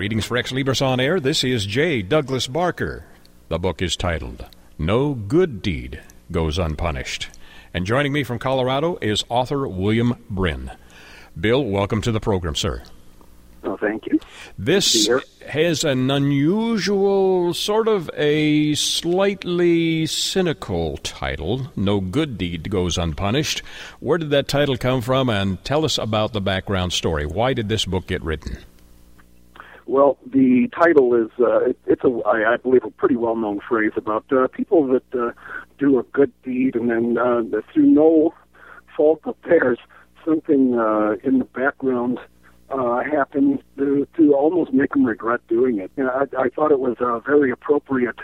Greetings for Xlibris On Air. This is J. Douglas Barker. The book is titled No Good Deed Goes Unpunished. And joining me from Colorado is author William Brinn. Bill, welcome to the program, sir. Oh, thank you. This has an unusual, sort of a slightly cynical title. No good deed goes unpunished. Where did that title come from? And tell us about the background story. Why did this book get written? Well, the title is uh, it, it's a I, I believe a pretty well known phrase about uh, people that uh, do a good deed and then uh, through no fault of theirs, something uh, in the background uh, happens to, to almost make them regret doing it. You know, I, I thought it was a very appropriate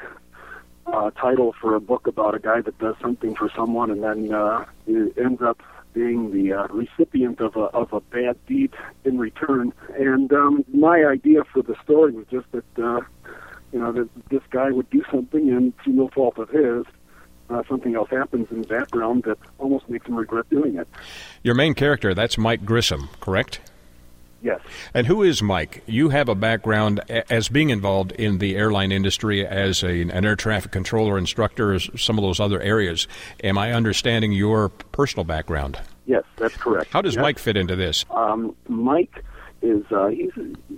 uh, title for a book about a guy that does something for someone and then uh, ends up being the uh, recipient of a of a bad deed in return. And um, my idea for the story was just that uh, you know that this guy would do something, and through no fault of his, uh, something else happens in the background that almost makes him regret doing it. Your main character, that's Mike Grissom, correct? Yes. And who is Mike? You have a background as being involved in the airline industry as a, an air traffic controller, instructor, some of those other areas. Am I understanding your personal background? Yes, that's correct. How does yes. Mike fit into this? Um, Mike is uh, he's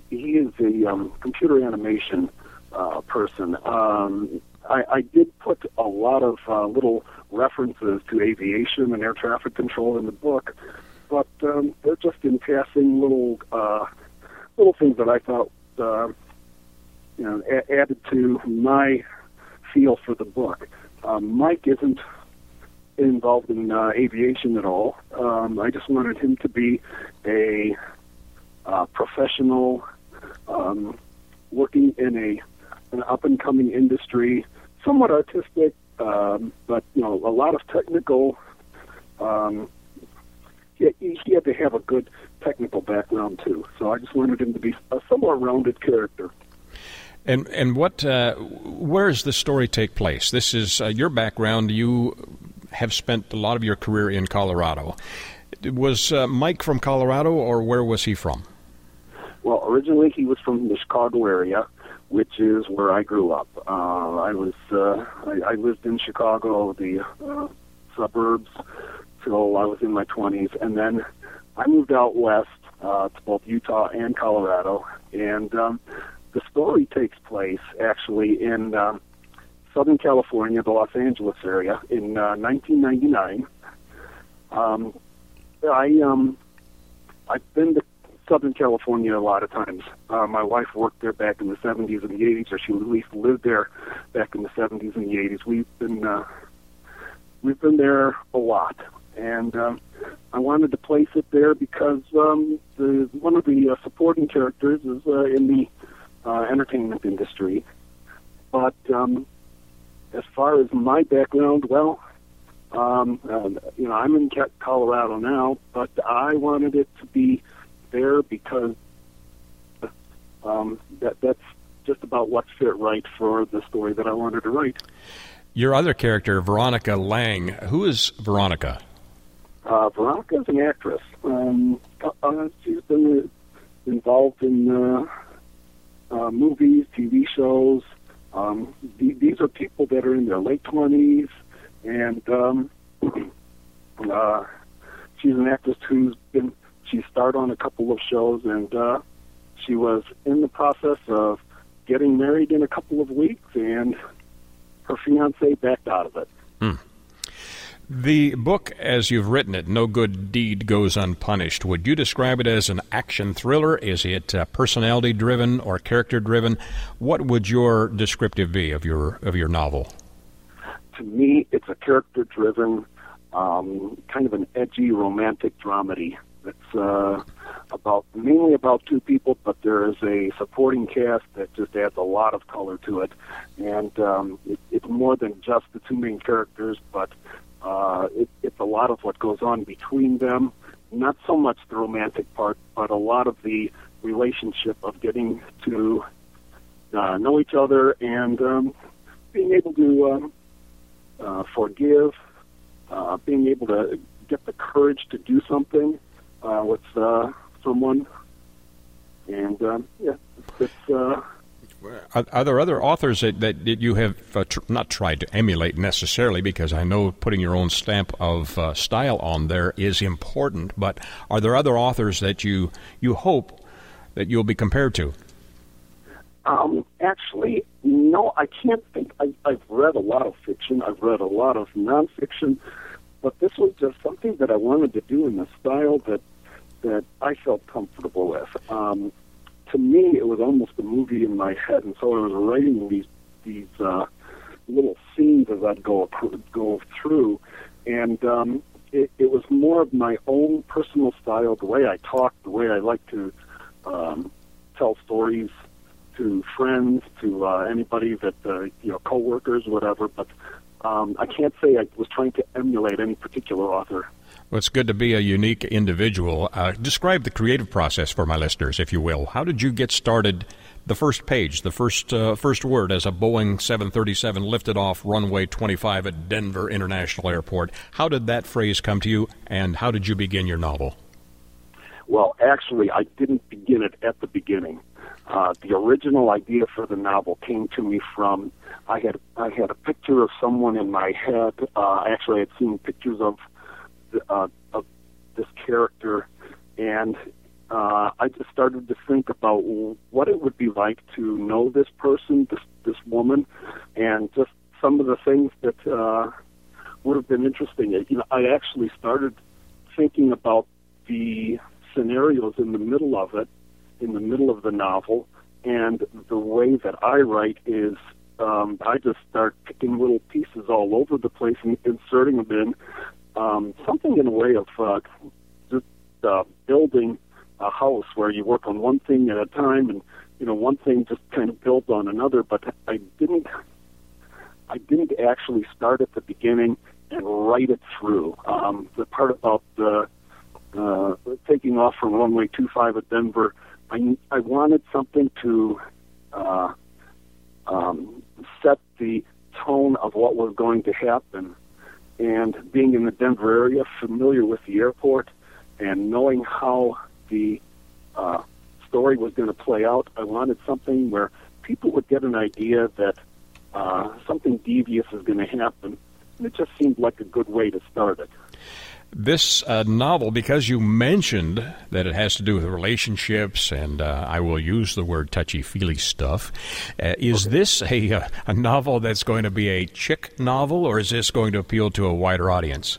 he is a um, computer animation uh, person. Um, I, I did put a lot of uh, little references to aviation and air traffic control in the book, but um, they're just in passing little uh, little things that I thought uh, you know a- added to my feel for the book. Um, Mike isn't involved in uh, aviation at all. Um, I just wanted him to be a uh, professional, um, working in a an up and coming industry, somewhat artistic, um, but you know a lot of technical. Um, he, he had to have a good technical background too. So I just wanted him to be a somewhat rounded character. And and what uh, where does the story take place? This is uh, your background. You have spent a lot of your career in Colorado. Was uh, Mike from Colorado, or where was he from? Well, originally he was from the Chicago area, which is where I grew up. Uh, I was uh, I, I lived in Chicago, the uh, suburbs, till I was in my 20s, and then I moved out west uh, to both Utah and Colorado, and um, the story takes place actually in um, Southern California, the Los Angeles area, in uh, 1999. Um, I um, I've been to Southern California a lot of times. Uh, my wife worked there back in the 70s and the 80s, or she at least lived there back in the 70s and the 80s. We've been uh, we've been there a lot, and um, I wanted to place it there because um, the one of the uh, supporting characters is uh, in the uh, entertainment industry, but um, as far as my background, well, um, uh, you know, I'm in Colorado now, but I wanted it to be there because um, that that's just about what fit right for the story that I wanted to write. Your other character, Veronica Lang, who is Veronica? Uh, Veronica is an actress. Um, uh, she's been involved in uh, uh, movies, TV shows, um, th- these are people that are in their late twenties, and um, uh, she's an actress who's been. She starred on a couple of shows, and uh, she was in the process of getting married in a couple of weeks, and her fiance backed out of it. Hmm. The book, as you've written it, No Good Deed Goes Unpunished, would you describe it as an action thriller? Is it uh, personality driven or character driven? What would your descriptive be of your of your novel? To me, it's a character driven, um, kind of an edgy romantic dramedy. It's uh, about mainly about two people, but there is a supporting cast that just adds a lot of color to it, and um, it, it's more than just the two main characters, but uh, it, it's a lot of what goes on between them. Not so much the romantic part, but a lot of the relationship of getting to uh, know each other and um, being able to um, uh, forgive, uh, being able to get the courage to do something uh, with uh, someone, and um, yeah, it's. Uh, are, there other authors that, that, that you have uh, tr- not tried to emulate necessarily? Because I know putting your own stamp of uh, style on there is important. But are there other authors that you you hope that you'll be compared to? Um, actually, no, I can't think. I, I've read a lot of fiction. I've read a lot of nonfiction, but this was just something that I wanted to do in a style that that I felt comfortable with. Um, to me, it was almost a movie in my head, and so I was writing these these uh, little scenes as I'd go go through, and um, it, it was more of my own personal style, the way I talk, the way I like to um, tell stories to friends, to uh, anybody that uh, you know, coworkers, whatever. But um, I can't say I was trying to emulate any particular author. Well, it's good to be a unique individual. Uh, describe the creative process for my listeners, if you will. How did you get started? The first page, the first uh, first word, as a Boeing 737 lifted off runway 25 at Denver International Airport. How did that phrase come to you, and how did you begin your novel? Well, actually, I didn't begin it at the beginning. Uh, the original idea for the novel came to me from I had I had a picture of someone in my head. Uh, actually, I had seen pictures of uh, of this character, and uh, I just started to think about what it would be like to know this person, this this woman, and just some of the things that uh, would have been interesting. You know, I actually started thinking about the scenarios in the middle of it, in the middle of the novel, and the way that I write is um, I just start picking little pieces all over the place and inserting them in. Um, something in a way of uh, just uh, building a house where you work on one thing at a time, and you know one thing just kind of builds on another. But I didn't, I didn't actually start at the beginning and write it through. Um, the part about the uh, taking off from runway 25 at Denver, I, I wanted something to uh, um, set the tone of what was going to happen. And being in the Denver area, familiar with the airport, and knowing how the uh, story was going to play out, I wanted something where people would get an idea that uh, something devious is going to happen. And it just seemed like a good way to start it. This uh, novel, because you mentioned that it has to do with relationships, and uh, I will use the word touchy feely stuff, uh, is okay. this a, uh, a novel that's going to be a chick novel, or is this going to appeal to a wider audience?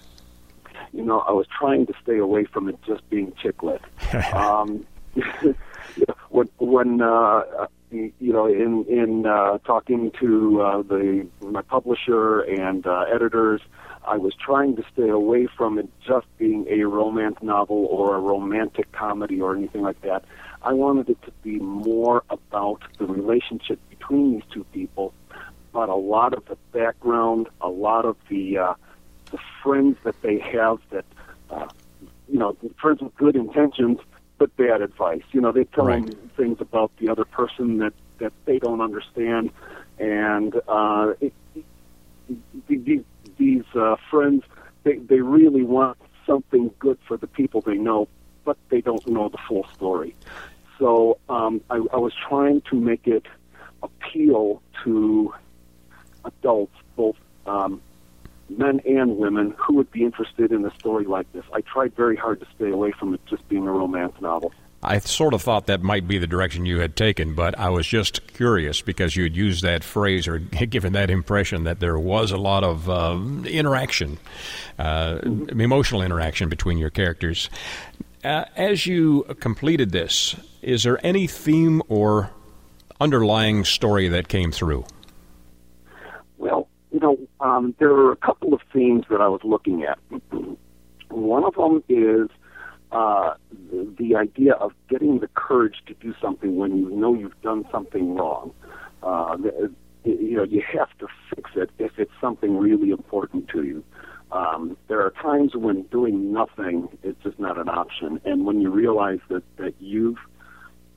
You know, I was trying to stay away from it just being chick lit. um, when when uh, you know, in in uh, talking to uh, the my publisher and uh, editors, I was trying to stay away from it just being a romance novel or a romantic comedy or anything like that. I wanted it to be more about the relationship between these two people, but a lot of the background, a lot of the uh, the friends that they have that uh, you know, friends with good intentions but bad advice. You know, they tell right. them things about the other person that that they don't understand, and uh, it, these these uh, friends they they really want something good for the people they know, but they don't know the full story. So um, I, I was trying to make it appeal to adults, both um, men and women, who would be interested in a story like this. I tried very hard to stay away from it just being a romance novel. I sort of thought that might be the direction you had taken, but I was just curious because you had used that phrase or given that impression that there was a lot of uh, interaction, uh, emotional interaction between your characters. Uh, as you completed this, is there any theme or underlying story that came through? Well, you know, um, there are a couple of themes that I was looking at. One of them is uh, the, the idea of getting the courage to do something when you know you've done something wrong. Uh, you know, you have to fix it if it's something really important to you. Um, there are times when doing nothing is just not an option, and when you realize that that you've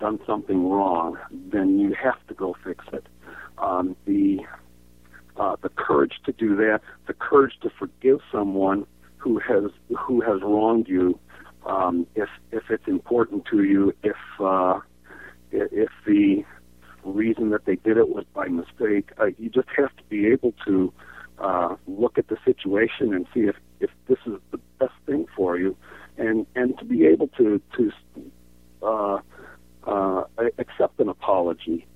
done something wrong, then you have to go fix it. Um, the uh, the courage to do that, the courage to forgive someone who has who has wronged you, um, if if it's important to you, if uh, if the reason that they did it was by mistake, uh, you just have to be able to uh, look at the situation and see if if this is the best thing for you, and and to be able to to uh, uh, accept an apology.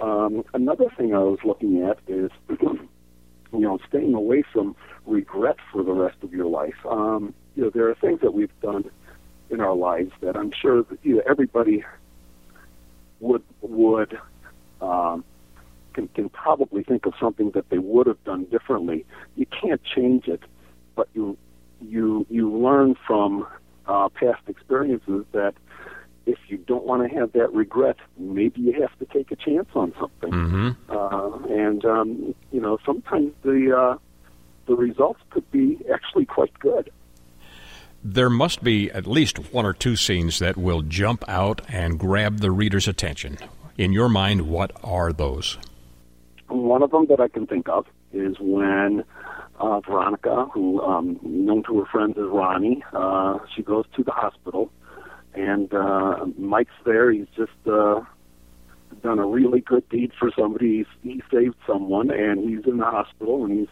Um, another thing I was looking at is, you know, staying away from regret for the rest of your life. Um, you know, there are things that we've done in our lives that I'm sure that, you know, everybody would would um, can can probably think of something that they would have done differently. You can't change it, but you you you learn from uh, past experiences that if you don't want to have that regret, maybe you have to take a chance on something. Mm-hmm. Uh, and um, you know, sometimes the uh, the results could be actually quite good. There must be at least one or two scenes that will jump out and grab the reader's attention. In your mind, what are those? One of them that I can think of is when uh, Veronica, who um, known to her friends as Ronnie, uh, she goes to the hospital and uh, Mike's there. He's just uh, done a really good deed for somebody. He's, he saved someone, and he's in the hospital, and he's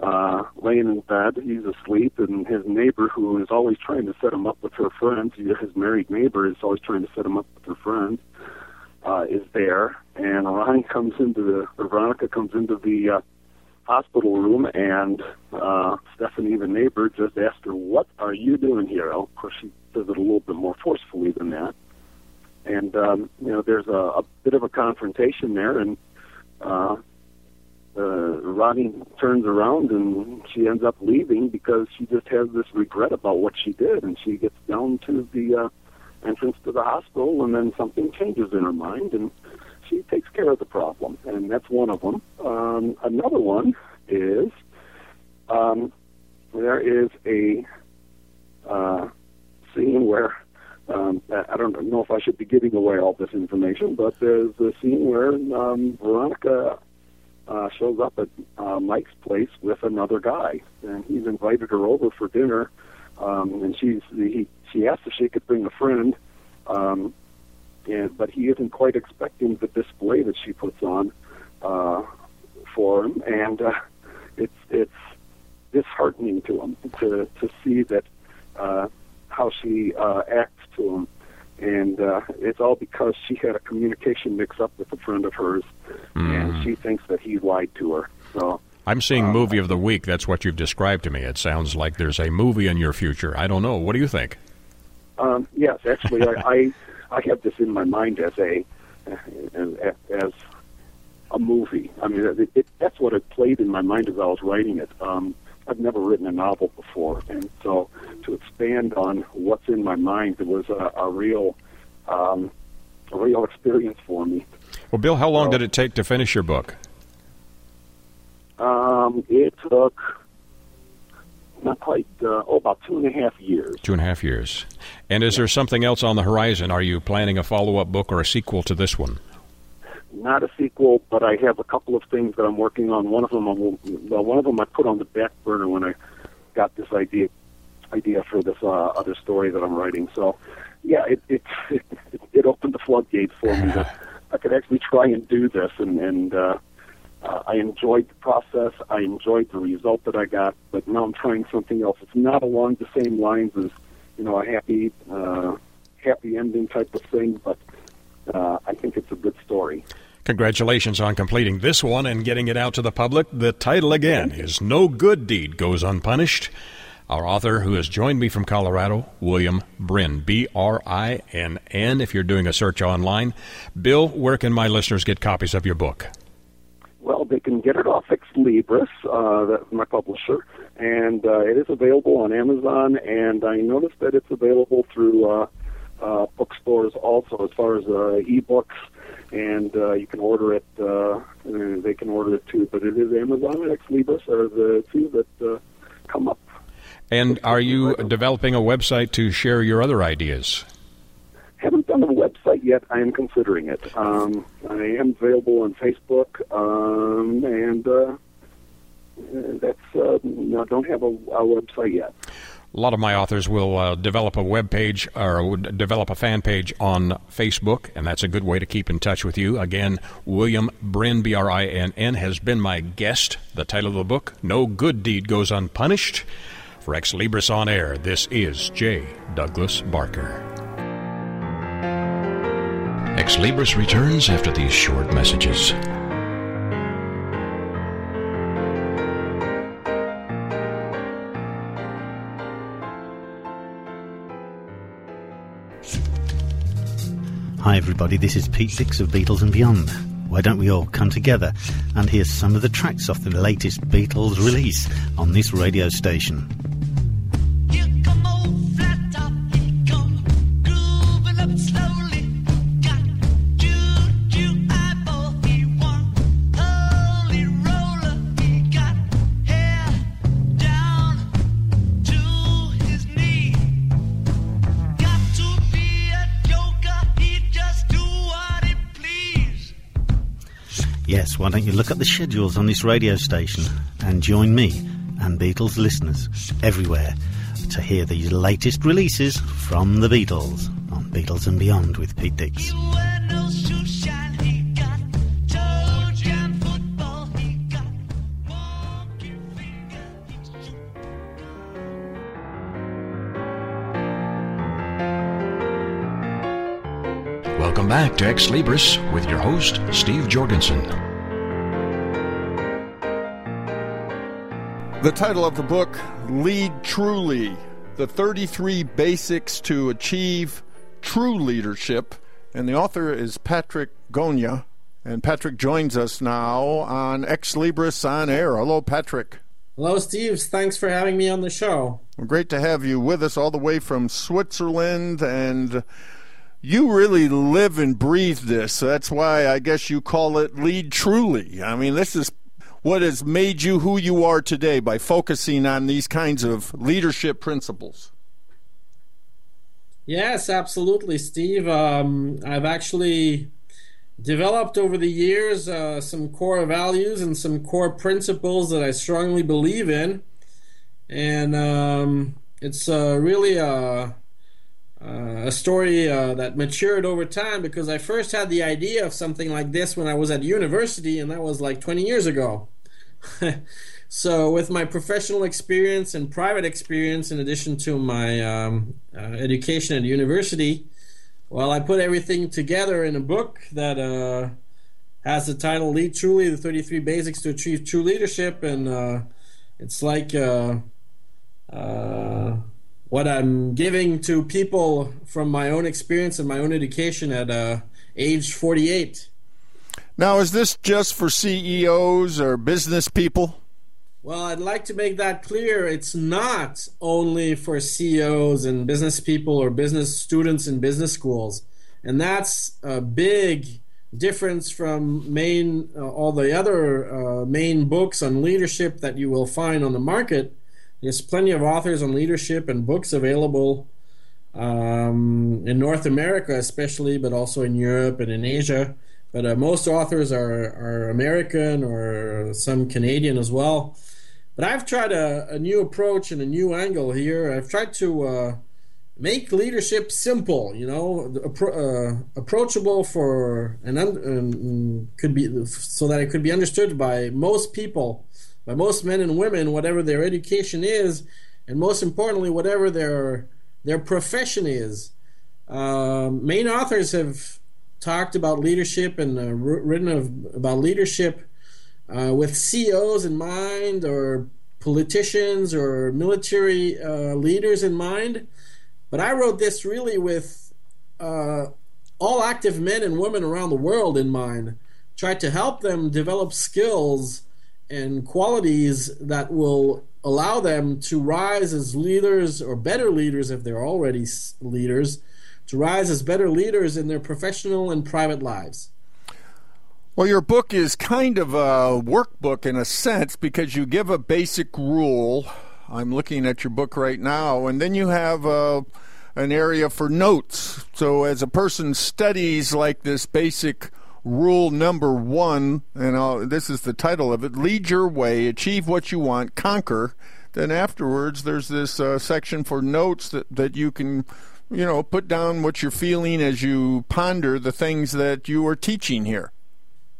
uh, laying in bed. He's asleep, and his neighbor, who is always trying to set him up with her friends, his married neighbor is always trying to set him up with her friends, uh, is there. And Ronnie comes into the, or Veronica comes into the uh, hospital room, and uh, Stephanie, the neighbor, just asked her, "What are you doing here?" Of course, she says it a little bit more forcefully than that. And um, you know, there's a, a bit of a confrontation there, and uh, uh, turns around and she ends up leaving because she just has this regret about what she did, and she gets down to the uh, entrance to the hospital, and then something changes in her mind, and she takes care of the problem, and that's one of them. Um, another one is um, there is a uh, scene where um, I don't know if I should be giving away all this information, but there's a scene where um, Veronica uh, shows up at uh, Mike's place with another guy, and he's invited her over for dinner. Um, and she's he, she asked if she could bring a friend, um, and but he isn't quite expecting the display that she puts on uh, for him, and uh, it's it's disheartening to him to to see that uh, how she uh, acts to him. And uh, it's all because she had a communication mix up with a friend of hers, Mm. and she thinks that he lied to her. So I'm seeing movie of the week. That's what you've described to me. It sounds like there's a movie in your future. I don't know. What do you think? Um, yes, actually, I, I I have this in my mind as a as, as a movie. I mean, it, it, that's what it played in my mind as I was writing it. Um, I've never written a novel before, and so to expand on what's in my mind, it was a, a real um, a real experience for me. Well, Bill, how long did it take to finish your book? Um, it took not quite uh, oh about two and a half years. Two and a half years. And is there something else on the horizon? Are you planning a follow up book or a sequel to this one? not a sequel, but I have a couple of things that I'm working on. One of them, I will, well, one of them I put on the back burner when I got this idea idea for this uh, other story that I'm writing. So, yeah, it it it, it opened the floodgates for me that I could actually try and do this, and and uh, uh, I enjoyed the process. I enjoyed the result that I got, but now I'm trying something else. It's not along the same lines as you know a happy uh, happy ending type of thing, but uh, I think it's a good story. Congratulations on completing this one and getting it out to the public. The title again is No Good Deed Goes Unpunished. Our author, who has joined me from Colorado, William Brinn, B R I N N, if you're doing a search online. Bill, where can my listeners get copies of your book? Well, they can get it off Ex Libris, uh, that's my publisher, and uh, it is available on Amazon. And I noticed that it's available through uh, uh, bookstores also, as far as uh, ebooks, and uh, you can order it. They can order it too, but it is Amazon and Xlibris are the two that come up. And are you developing a website to share your other ideas? Haven't done a website yet. I am considering it. Um, I am available on Facebook, um, and uh, that's uh, no, don't have a, a website yet. A lot of my authors will uh, develop a web page or develop a fan page on Facebook, and that's a good way to keep in touch with you. Again, William Brinn, B R I N N, has been my guest. The title of the book, No Good Deed Goes Unpunished. For Xlibris On Air, this is J. Douglas Barker. Xlibris returns after these short messages. Hi, everybody, this is Pete Six of Beatles and Beyond. Why don't we all come together and hear some of the tracks off the latest Beatles release on this radio station? Yes, why don't you look up the schedules on this radio station and join me and Beatles listeners everywhere to hear these latest releases from the Beatles on Beatles and Beyond with Pete Dix. Welcome back to Xlibris with your host, Steve Jorgensen. The title of the book, Lead Truly The 33 Basics to Achieve True Leadership. And the author is Patrick Gogniat. And Patrick joins us now on Xlibris on Air. Hello, Patrick. Hello, Steve. Thanks for having me on the show. Well, great to have you with us all the way from Switzerland. And you really live and breathe this. That's why I guess you call it Lead Truly. I mean, this is what has made you who you are today by focusing on these kinds of leadership principles. Yes, absolutely, Steve. Um, I've actually developed over the years uh, some core values and some core principles that I strongly believe in. And um, it's uh, really a, a story uh, that matured over time because I first had the idea of something like this when I was at university, and that was like 20 years ago. so, with my professional experience and private experience, in addition to my um, uh, education at university, well, I put everything together in a book that uh, has the title Lead Truly The 33 Basics to Achieve True Leadership. And uh, it's like uh, uh, what I'm giving to people from my own experience and my own education at uh, age 48. Now, is this just for CEOs or business people? Well, I'd like to make that clear. It's not only for CEOs and business people or business students in business schools. And that's a big difference from main uh, all the other uh, main books on leadership that you will find on the market. There's plenty of authors on leadership and books available um, in North America, especially, but also in Europe and in Asia. But uh, most authors are, are American or some Canadian as well. But I've tried a, a new approach and a new angle here. I've tried to uh, make leadership simple, you know, appro- uh, approachable for and un- could be so that it could be understood by most people, by most men and women, whatever their education is, and most importantly, whatever their their profession is. Um, main authors have talked about leadership and uh, written of, about leadership uh, with CEOs in mind or politicians or military uh, leaders in mind. But I wrote this really with uh, all active men and women around the world in mind. Tried to help them develop skills and qualities that will allow them to rise as leaders or better leaders if they're already leaders, to rise as better leaders in their professional and private lives. Well, your book is kind of a workbook in a sense because you give a basic rule. I'm looking at your book right now, and then you have uh, an area for notes. So, as a person studies like this basic rule number one, and I'll, this is the title of it lead your way, achieve what you want, conquer. Then afterwards, there's this uh, section for notes that, that you can, you know, put down what you're feeling as you ponder the things that you are teaching here.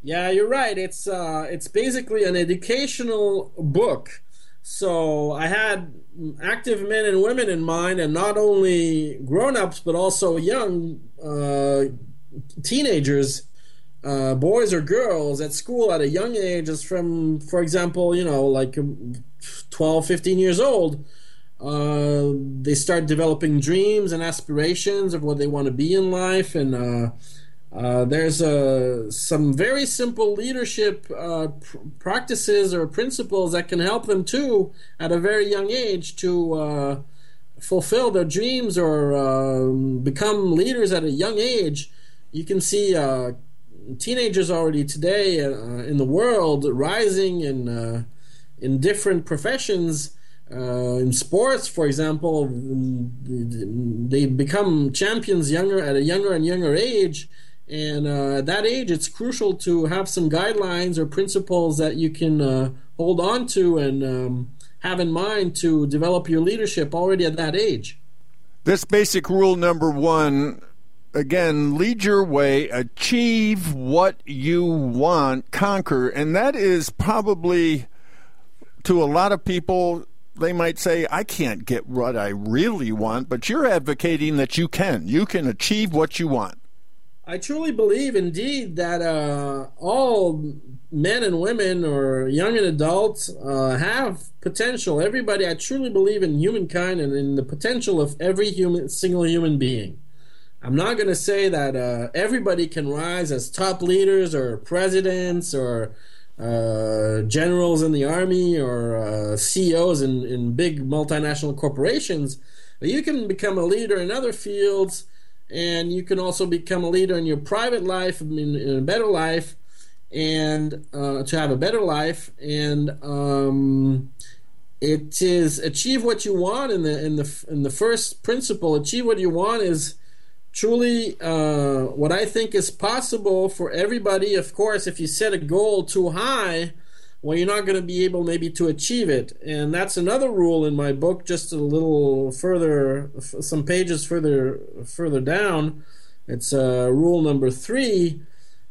Yeah, you're right. It's uh, it's basically an educational book. So I had active men and women in mind, and not only grown-ups but also young uh, teenagers uh, boys or girls at school at a young age is from, for example, you know, like um, 12, 15 years old. Uh, they start developing dreams and aspirations of what they want to be in life, and uh, uh, there's uh, some very simple leadership uh, pr- practices or principles that can help them too at a very young age to uh, fulfill their dreams or um, become leaders at a young age. You can see teenagers already today uh, in the world rising in uh, in different professions. Uh, in sports, for example, they become champions younger at a younger and younger age. And uh, at that age, it's crucial to have some guidelines or principles that you can uh, hold on to and um, have in mind to develop your leadership already at that age. This basic rule number one again, lead your way, achieve what you want, conquer. And that is probably to a lot of people, they might say, I can't get what I really want, but you're advocating that you can. You can achieve what you want. I truly believe, indeed, that uh, all men and women, or young and adults, uh, have potential. Everybody, I truly believe in humankind and in the potential of every human, single human being. I'm not going to say that uh, everybody can rise as top leaders or presidents or uh, generals in the army or uh, CEOs in, in big multinational corporations, but you can become a leader in other fields and you can also become a leader in your private life, in, in a better life, and uh, to have a better life. And um, it is achieve what you want in the in the in the first principle. Achieve what you want is truly uh, what I think is possible for everybody. Of course, if you set a goal too high, well, you're not going to be able maybe to achieve it. And that's another rule in my book, just a little further, some pages further further down. It's uh, rule number three.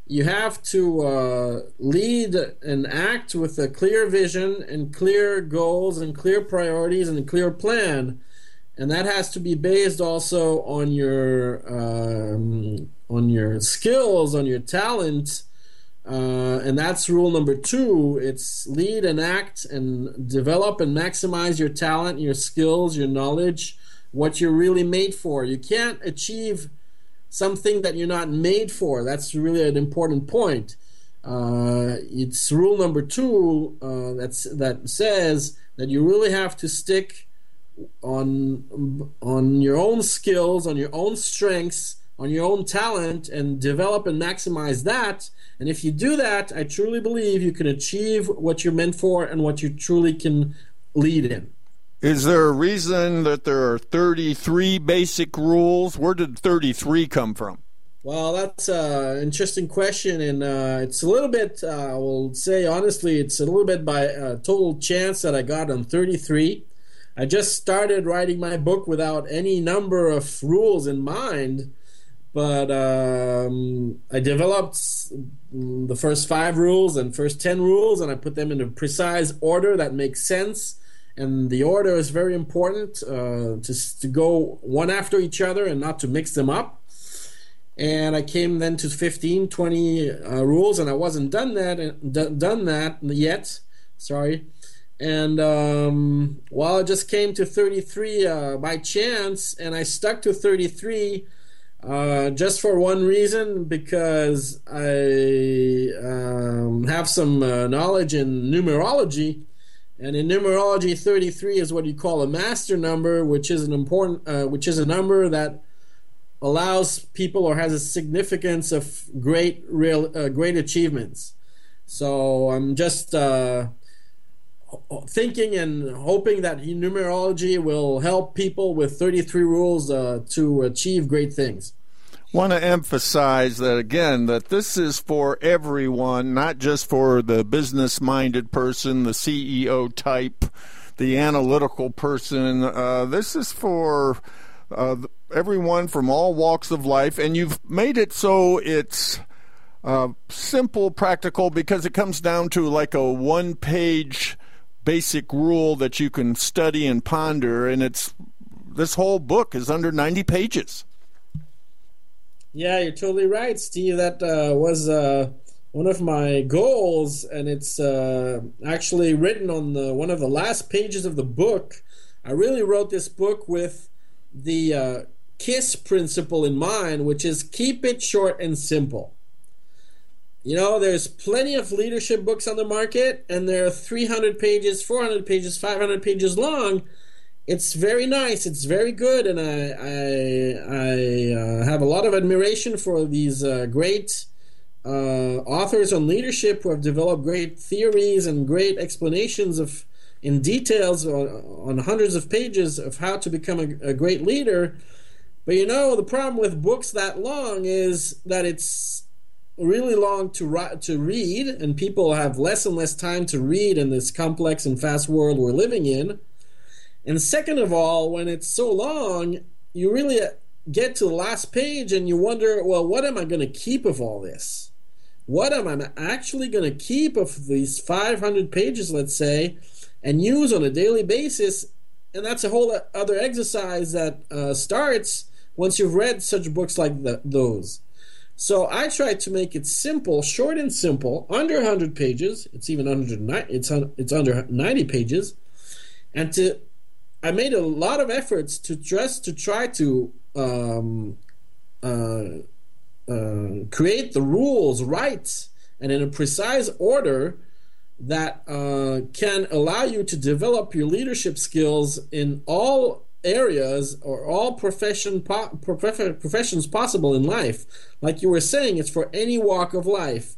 You have to uh, lead and act with a clear vision and clear goals and clear priorities and a clear plan and that has to be based also on your um, on your skills, on your talent, uh, and that's rule number two. It's lead and act and develop and maximize your talent, your skills, your knowledge, what you're really made for. You can't achieve something that you're not made for. That's really an important point. Uh, it's rule number two uh, that says that you really have to stick on on your own skills, on your own strengths, on your own talent, and develop and maximize that. And if you do that, I truly believe you can achieve what you're meant for and what you truly can lead in. Is there a reason that there are 33 basic rules? Where did 33 come from? Well, that's an interesting question, and uh, it's a little bit, uh, I will say honestly, it's a little bit by a total chance that I got on 33. I just started writing my book without any number of rules in mind, but um, I developed the first five rules and first ten rules, and I put them in a precise order that makes sense. And the order is very important uh, to, to go one after each other and not to mix them up. And I came then to 15, 20 uh, rules, and I wasn't done that done that yet. Sorry and um, well, it just came to 33 uh, by chance, and I stuck to 33 Uh, just for one reason, because I um, have some uh, knowledge in numerology, and in numerology, 33 is what you call a master number, which is an important, uh, which is a number that allows people or has a significance of great real uh, great achievements. So I'm just uh, thinking and hoping that numerology will help people with 33 rules uh, to achieve great things. Want to emphasize that again that this is for everyone, not just for the business-minded person, the CEO type, the analytical person. Uh, this is for uh, everyone from all walks of life, and you've made it so it's uh, simple, practical, because it comes down to like a one-page basic rule that you can study and ponder, and it's this whole book is under 90 pages. Yeah, you're totally right, Steve. That uh, was uh, one of my goals, and it's uh, actually written on the, one of the last pages of the book. I really wrote this book with the uh, KISS principle in mind, which is keep it short and simple. You know, there's plenty of leadership books on the market, and they're 300 pages, 400 pages, 500 pages long. It's very nice. It's very good, and I I, I uh, have a lot of admiration for these uh, great uh, authors on leadership who have developed great theories and great explanations of in details on, on hundreds of pages of how to become a, a great leader. But you know, the problem with books that long is that it's really long to to read, and people have less and less time to read in this complex and fast world we're living in. And second of all, when it's so long, you really get to the last page and you wonder, well, what am I going to keep of all this? What am I actually going to keep of these 500 pages, let's say, and use on a daily basis? And that's a whole other exercise that uh, starts once you've read such books like the, those. So I tried to make it simple, short and simple, under 100 pages. It's even under it's it's under 90 pages, and to I made a lot of efforts to just to try to um, uh, uh, create the rules right and in a precise order that uh, can allow you to develop your leadership skills in all areas or all profession po- professions possible in life. Like you were saying, it's for any walk of life.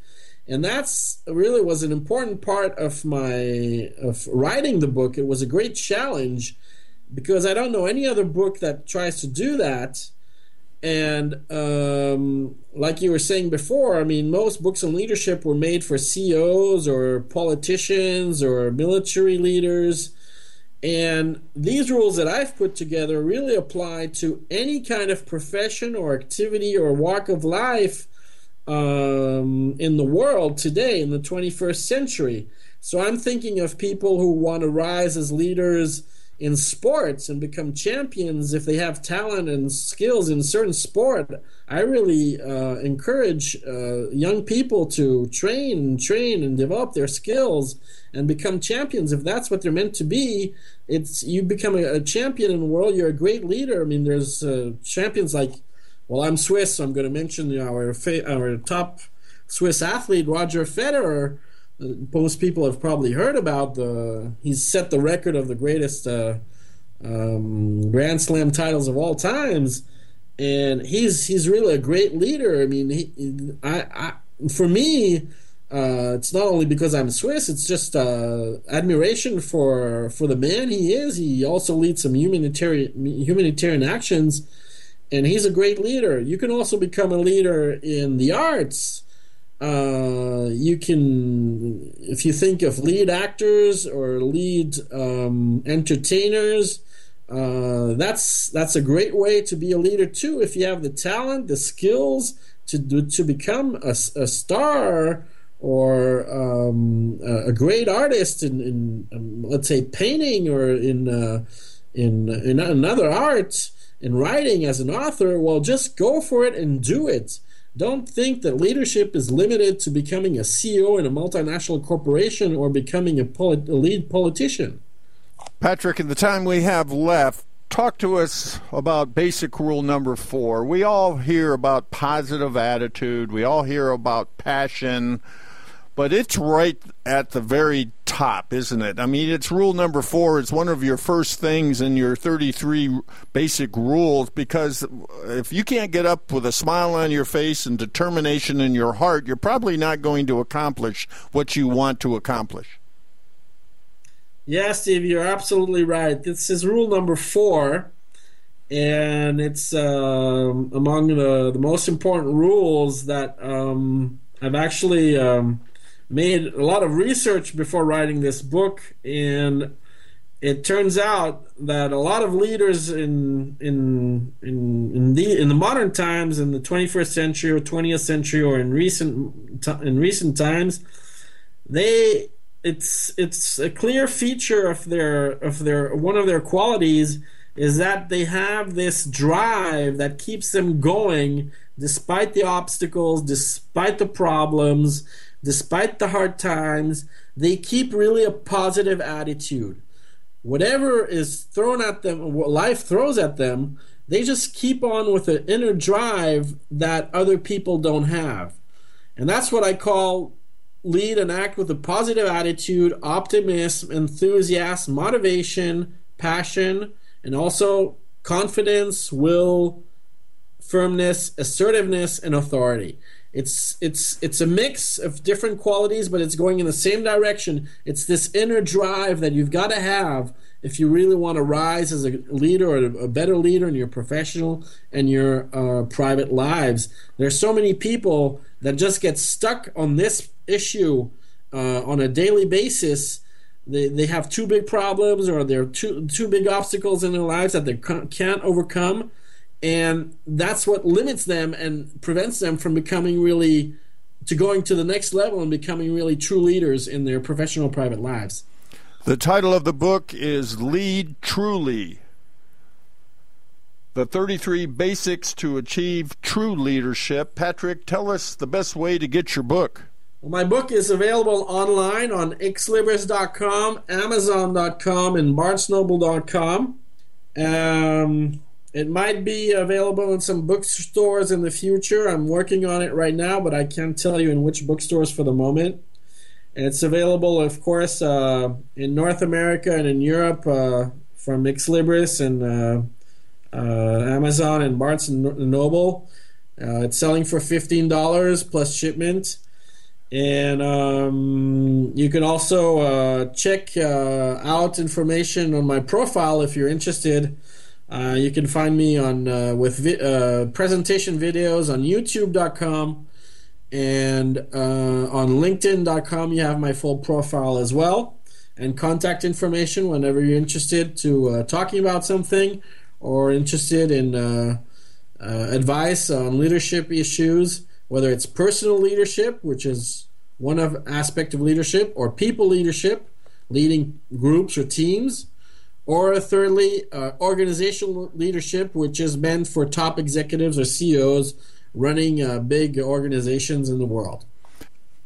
And that's really was an important part of my of writing the book. It was a great challenge because I don't know any other book that tries to do that. And um, like you were saying before, I mean, most books on leadership were made for CEOs or politicians or military leaders and these rules that I've put together really apply to any kind of profession or activity or walk of life um, in the world today in the 21st century. So I'm thinking of people who want to rise as leaders in sports and become champions if they have talent and skills in certain sport. I really uh, encourage uh, young people to train and train and develop their skills and become champions. If that's what they're meant to be, it's you become a, a champion in the world. You're a great leader. I mean, there's uh, champions like, well, I'm Swiss, so I'm going to mention our our top Swiss athlete, Roger Federer most people have probably heard about the he's set the record of the greatest uh, um, Grand Slam titles of all times, and he's he's really a great leader. I mean, he, I, I for me, uh, it's not only because I'm Swiss; it's just uh, admiration for for the man he is. He also leads some humanitarian humanitarian actions, and he's a great leader. You can also become a leader in the arts uh, you can, if you think of lead actors or lead um, entertainers, uh, that's that's a great way to be a leader too. If you have the talent, the skills to do, to become a, a star or um, a great artist in, in um, let's say painting or in uh, in in another art in writing as an author, well, just go for it and do it. Don't think that leadership is limited to becoming a CEO in a multinational corporation or becoming a, polit- a lead politician. Patrick, in the time we have left, talk to us about basic rule number four. We all hear about positive attitude, we all hear about passion, but it's right at the very top, isn't it? I mean, it's rule number four. It's one of your first things in your 33 basic rules because if you can't get up with a smile on your face and determination in your heart, you're probably not going to accomplish what you want to accomplish. Yeah, Steve, you're absolutely right. This is rule number four, and it's um, among the, the most important rules that um, I've actually um, made a lot of research before writing this book, and it turns out that a lot of leaders in in in in the in the modern times, in the 21st century or 20th century, or in recent in recent times, they it's it's a clear feature of their of their one of their qualities is that they have this drive that keeps them going despite the obstacles, despite the problems, despite the hard times. They keep really a positive attitude. Whatever is thrown at them, what life throws at them, they just keep on with an inner drive that other people don't have. And that's what I call lead and act with a positive attitude, optimism, enthusiasm, motivation, passion, and also confidence, will, firmness, assertiveness, and authority. It's it's it's a mix of different qualities, but it's going in the same direction. It's this inner drive that you've got to have if you really want to rise as a leader or a better leader in your professional and your uh, private lives. There's so many people that just get stuck on this issue uh, on a daily basis. They, they have two big problems or there are two, two big obstacles in their lives that they can't overcome. And that's what limits them and prevents them from becoming really, to going to the next level and becoming really true leaders in their professional private lives. The title of the book is Lead Truly the 33 Basics to Achieve True Leadership. Patrick, tell us the best way to get your book. Well, my book is available online on xlibris.com, amazon.com, and barnesnoble.com. Um, it might be available in some bookstores in the future. I'm working on it right now, but I can't tell you in which bookstores for the moment. And it's available, of course, uh, in North America and in Europe uh, from Xlibris and uh, uh, Amazon and Barnes and Noble. Uh, it's selling for fifteen dollars plus shipment, and um, you can also uh, check out information on my profile if you're interested. Uh, you can find me on uh, with vi- presentation videos on YouTube.com and on LinkedIn.com. You have my full profile as well, and contact information whenever you're interested to talking about something or interested in uh, uh, advice on leadership issues, whether it's personal leadership, which is one of aspect of leadership, or people leadership, leading groups or teams, or thirdly, uh, organizational leadership, which is meant for top executives or CEOs running uh, big organizations in the world.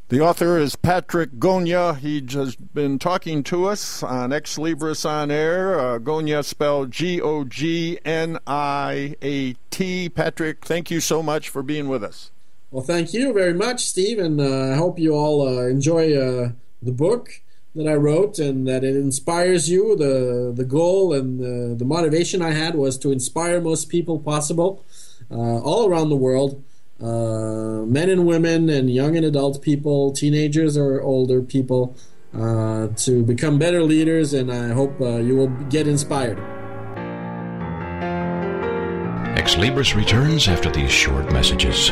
The author is Patrick Gogniat. He's just been talking to us on Xlibris on Air. Uh, Gogniat spelled G O G N I A T. Patrick, thank you so much for being with us. Well, thank you very much, Steve, and uh, I hope you all uh, enjoy uh, the book that I wrote and that it inspires you. The the goal and the, the motivation I had was to inspire most people possible uh, all around the world uh, men and women and young and adult people, teenagers or older people, uh, to become better leaders. And I hope uh, you will get inspired. Xlibris returns after these short messages.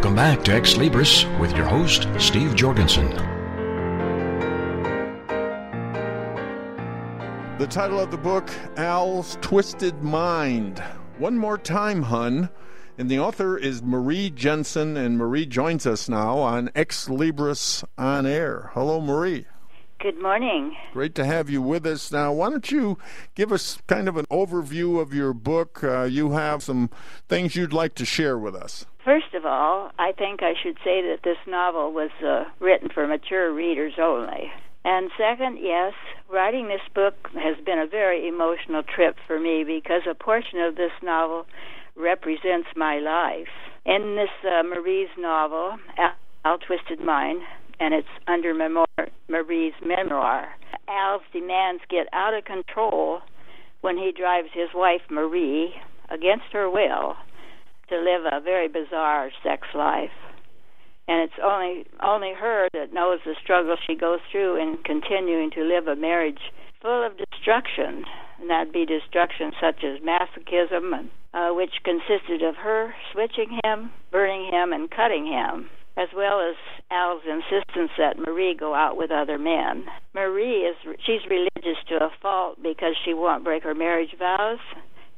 Welcome back to Xlibris with your host, Steve Jorgensen. The title of the book, Al's Twisted Mind. One more time, Hon. And the author is Marie Jensen, and Marie joins us now on Xlibris on Air. Hello, Marie. Good morning. Great to have you with us. Now, why don't you give us kind of an overview of your book? Uh, you have some things you'd like to share with us. First of all, I think I should say that this novel was uh, written for mature readers only. And second, yes, writing this book has been a very emotional trip for me because a portion of this novel represents my life. In this uh, Marie's novel, Al, Al Twisted Mind, and it's under Memor- Marie's memoir, Al's demands get out of control when he drives his wife Marie against her will to live a very bizarre sex life and it's only only her that knows the struggle she goes through in continuing to live a marriage full of destruction, and that'd be destruction such as masochism, and, uh, which consisted of her switching him, burning him, and cutting him, as well as Al's insistence that Marie go out with other men. Marie is she's religious to a fault because she won't break her marriage vows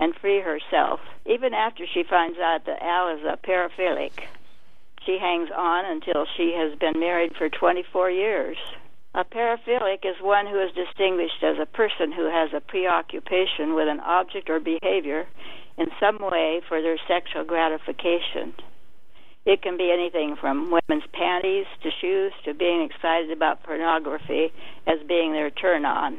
and free herself, even after she finds out that Al is a paraphilic. She hangs on until she has been married for 24 years. A paraphilic is one who is distinguished as a person who has a preoccupation with an object or behavior in some way for their sexual gratification. It can be anything from women's panties to shoes to being excited about pornography as being their turn on.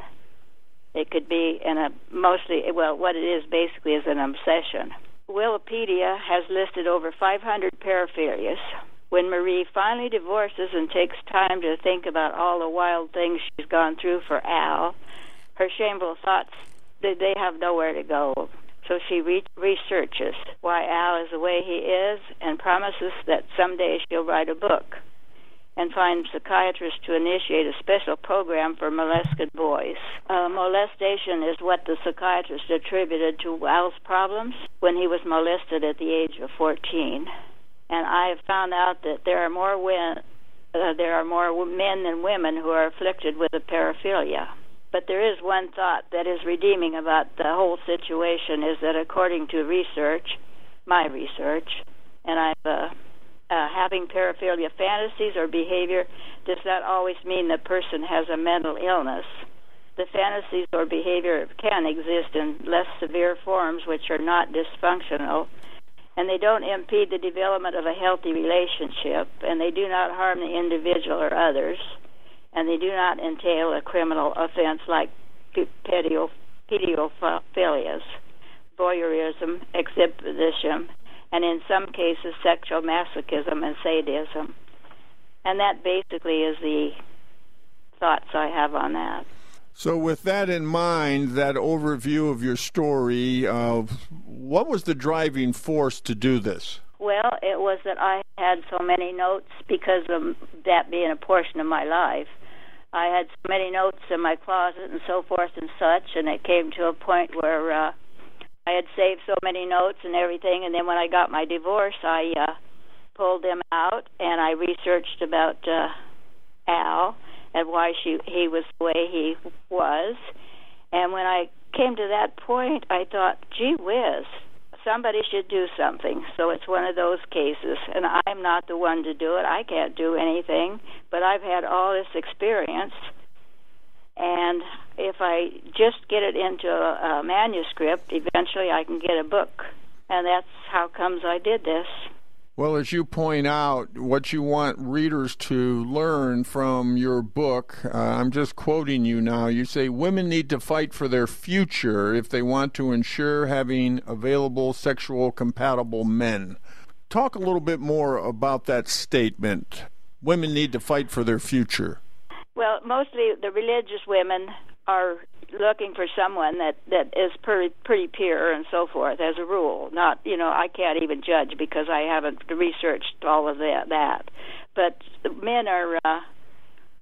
It could be in a mostly, well, what it is basically is an obsession. Wikipedia has listed over 500 paraphilias. When Marie finally divorces and takes time to think about all the wild things she's gone through for Al, her shameful thoughts they, they have nowhere to go. So she re- researches why Al is the way he is and promises that someday she'll write a book and find psychiatrists to initiate a special program for molested boys. Uh, molestation is what the psychiatrist attributed to Al's problems when he was molested at the age of 14. And I have found out that there are more uh, there are more men than women who are afflicted with a paraphilia. But there is one thought that is redeeming about the whole situation is that according to research, my research, and I've uh, uh, having paraphilia fantasies or behavior does not always mean the person has a mental illness. The fantasies or behavior can exist in less severe forms which are not dysfunctional, and they don't impede the development of a healthy relationship, and they do not harm the individual or others, and they do not entail a criminal offense like pediophilias, voyeurism, exhibition, and in some cases sexual masochism and sadism. And that basically is the thoughts I have on that. So, with that in mind, that overview of your story, uh, what was the driving force to do this? Well, it was that I had so many notes because of that being a portion of my life. I had so many notes in my closet and so forth and such, and it came to a point where uh, I had saved so many notes and everything, and then when I got my divorce, I uh, pulled them out and I researched about uh, Al and why she he was the way he was. And when I came to that point, I thought, gee whiz, somebody should do something. So it's one of those cases, and I'm not the one to do it. I can't do anything, but I've had all this experience and if I just get it into a, a manuscript, eventually I can get a book. And that's how comes I did this. Well, as you point out, what you want readers to learn from your book, uh, I'm just quoting you now. You say women need to fight for their future if they want to ensure having available sexual compatible men. Talk a little bit more about that statement. Women need to fight for their future. Well, mostly the religious women are looking for someone that that is pretty pretty pure and so forth as a rule. Not you know i can't even judge because i haven't researched all of that that. But men are uh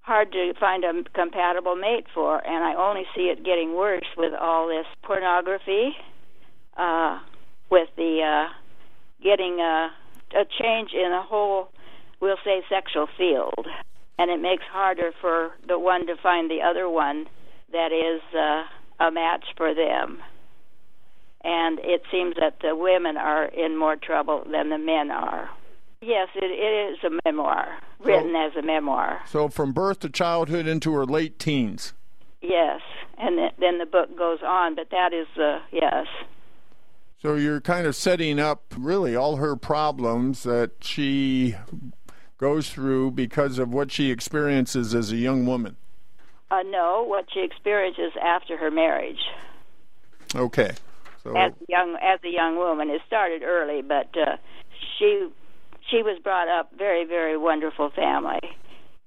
hard to find a compatible mate for and i only see it getting worse with all this pornography uh with the uh getting a a change in a whole we'll say sexual field and it makes harder for the one to find the other one that is uh, a match for them. And it seems that the women are in more trouble than the men are. Yes, it, it is a memoir, written so, as a memoir. So from birth to childhood into her late teens. Yes, and then the book goes on, but that is uh, yes. So you're kind of setting up really all her problems that she goes through because of what she experiences as a young woman. Uh, no, what she experiences after her marriage. Okay. So as a young as a young woman, it started early, but uh, she she was brought up very very wonderful family,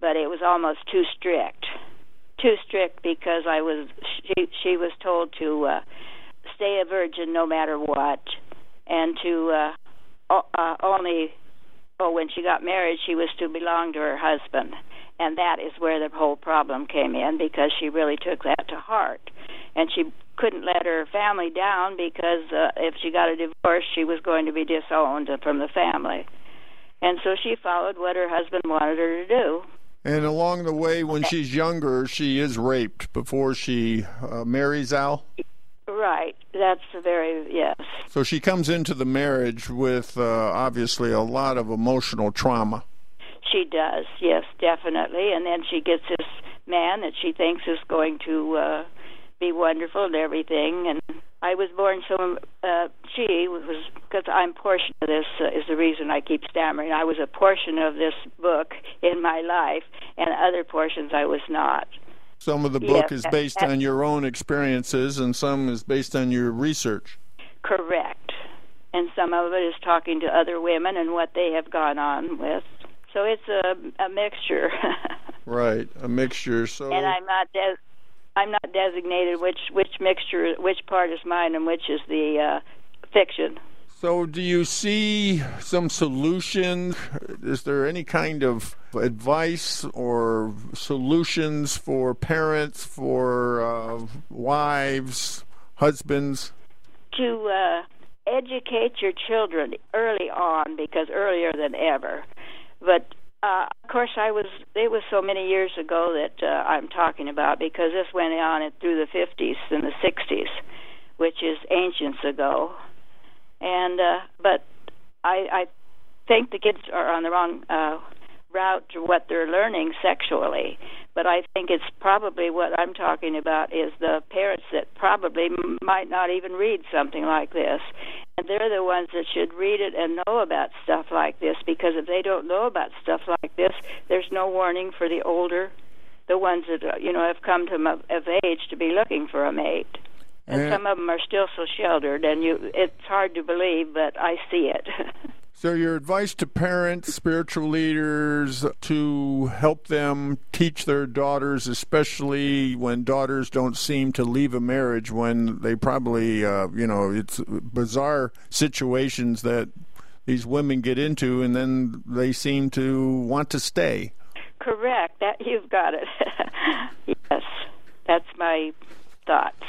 but it was almost too strict, too strict because I was she she was told to uh, stay a virgin no matter what, and to uh, uh, only when she got married she was to belong to her husband. And that is where the whole problem came in because she really took that to heart. And she couldn't let her family down because uh, if she got a divorce she was going to be disowned from the family. And so she followed what her husband wanted her to do. And along the way when she's younger she is raped before she uh, marries al right that's very yes so she comes into the marriage with uh, obviously a lot of emotional trauma she does, yes, definitely. And then she gets this man that she thinks is going to uh, be wonderful and everything. And I was born so uh, she was because I'm portion of this uh, is the reason I keep stammering. I was a portion of this book in my life, and other portions I was not. Some of the book yes, is based on your own experiences, and some is based on your research. Correct. And some of it is talking to other women and what they have gone on with. So it's a a mixture. right, a mixture. So and I'm not des- I'm not designated which which mixture which part is mine and which is the uh, fiction. So, do you see some solutions? Is there any kind of advice or solutions for parents, for uh, wives, husbands? To uh, educate your children early on, because earlier than ever. But uh, of course, I was. It was so many years ago that uh, I'm talking about because this went on through the 50s and the 60s, which is ancients ago. And uh, but I, I think the kids are on the wrong uh, route to what they're learning sexually. But I think it's probably what I'm talking about is the parents that probably m- might not even read something like this. And they're the ones that should read it and know about stuff like this because if they don't know about stuff like this, there's no warning for the older, the ones that, uh, you know, have come to of age to be looking for a mate. And some of them are still so sheltered, and you it's hard to believe, but I see it. So, your advice to parents, spiritual leaders, to help them teach their daughters, especially when daughters don't seem to leave a marriage when they probably, uh, you know, it's bizarre situations that these women get into, and then they seem to want to stay. Correct. That you've got it. yes, that's my thoughts.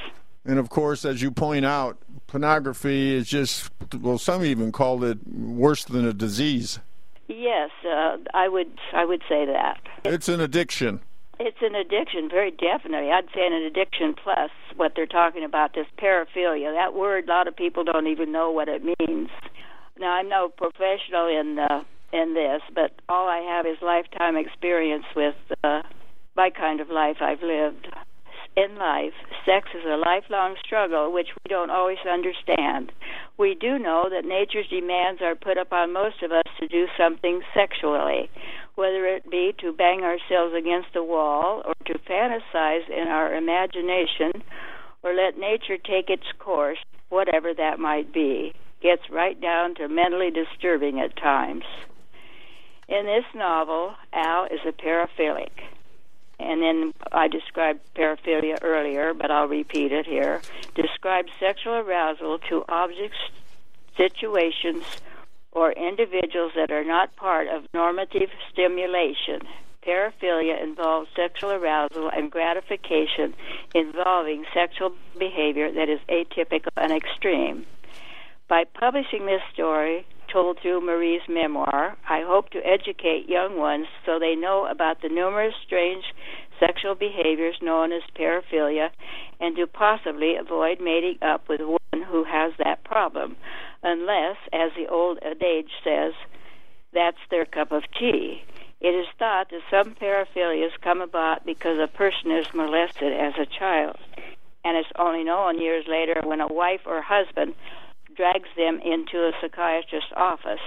And of course, as you point out, pornography is just, well, some even call it worse than a disease. Yes, uh, I would I would say that. It's an addiction. It's an addiction, very definitely. I'd say an addiction plus what they're talking about, this paraphilia. That word, a lot of people don't even know what it means. Now, I'm no professional in uh, in this, but all I have is lifetime experience with uh, my kind of life I've lived in life, sex is a lifelong struggle which we don't always understand. We do know that nature's demands are put upon most of us to do something sexually, whether it be to bang ourselves against a wall or to fantasize in our imagination or let nature take its course, whatever that might be. Gets right down to mentally disturbing at times. In this novel, Al is a paraphilic. And then I described paraphilia earlier, but I'll repeat it here. Describes sexual arousal to objects, situations, or individuals that are not part of normative stimulation. Paraphilia involves sexual arousal and gratification involving sexual behavior that is atypical and extreme. By publishing this story, told through Marie's memoir, I hope to educate young ones so they know about the numerous strange sexual behaviors known as paraphilia and to possibly avoid mating up with one who has that problem, unless, as the old adage says, that's their cup of tea. It is thought that some paraphilias come about because a person is molested as a child, and it's only known years later when a wife or husband drags them into a psychiatrist's office.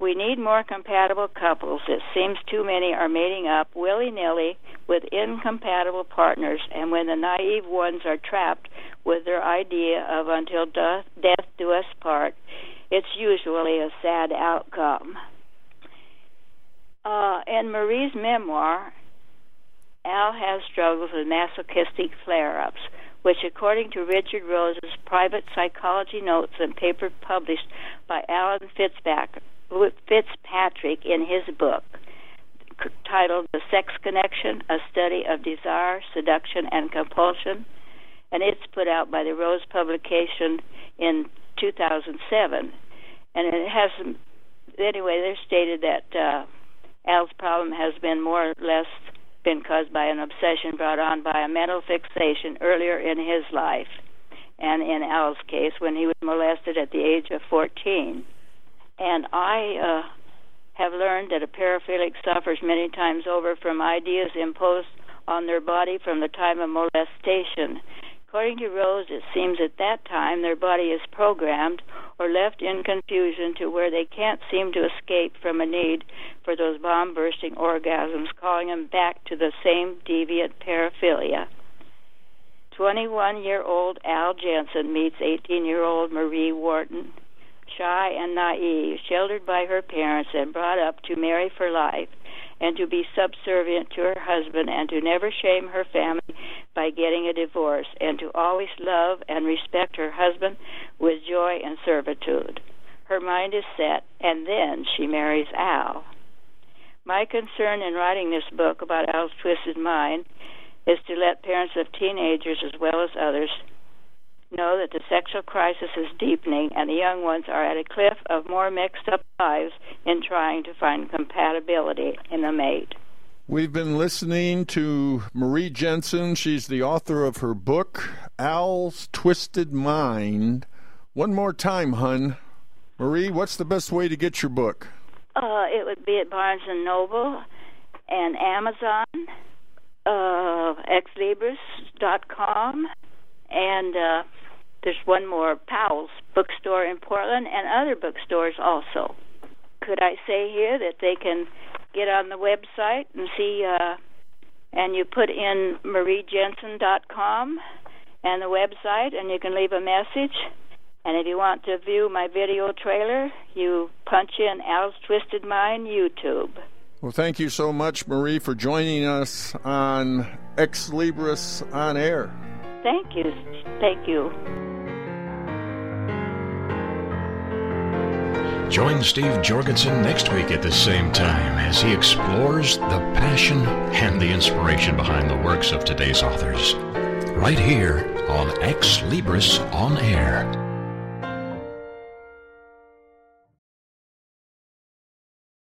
We need more compatible couples. It seems too many are mating up willy nilly with incompatible partners, and when the naive ones are trapped with their idea of until death, death do us part, it's usually a sad outcome. Uh, in Marie's memoir, Al has struggles with masochistic flare ups which, according to Richard Rose's private psychology notes and paper published by Alan Fitzpatrick in his book titled The Sex Connection A Study of Desire, Seduction, and Compulsion, and it's put out by the Rose publication in 2007. And it has, anyway, they stated that uh, Al's problem has been more or less been caused by an obsession brought on by a mental fixation earlier in his life, and in Al's case, when he was molested at the age of 14. And I uh, have learned that a paraphilic suffers many times over from ideas imposed on their body from the time of molestation According to Rose, it seems at that time their body is programmed or left in confusion to where they can't seem to escape from a need for those bomb bursting orgasms, calling them back to the same deviant paraphilia. 21 year old Al Jensen meets 18 year old Marie Wharton, shy and naive, sheltered by her parents and brought up to marry for life and to be subservient to her husband and to never shame her family by getting a divorce and to always love and respect her husband with joy and servitude. Her mind is set, and then she marries Al. My concern in writing this book about Al's twisted mind is to let parents of teenagers as well as others know that the sexual crisis is deepening and the young ones are at a cliff of more mixed up lives in trying to find compatibility in a mate. We've been listening to Marie Jensen. She's the author of her book, Al's Twisted Mind. One more time, Hon. Marie, what's the best way to get your book? Uh, it would be at Barnes and Noble and Amazon, uh, xlibris.com, and uh, there's one more, Powell's bookstore in Portland, and other bookstores also. Could I say here that they can get on the website and see, uh, and you put in mariejensen.com and the website, and you can leave a message. And if you want to view my video trailer, you punch in Al's Twisted Mind YouTube. Well, thank you so much, Marie, for joining us on Xlibris on Air. Thank you. Thank you. Join Steve Jorgensen next week at the same time as he explores the passion and the inspiration behind the works of today's authors. Right here on Xlibris On Air.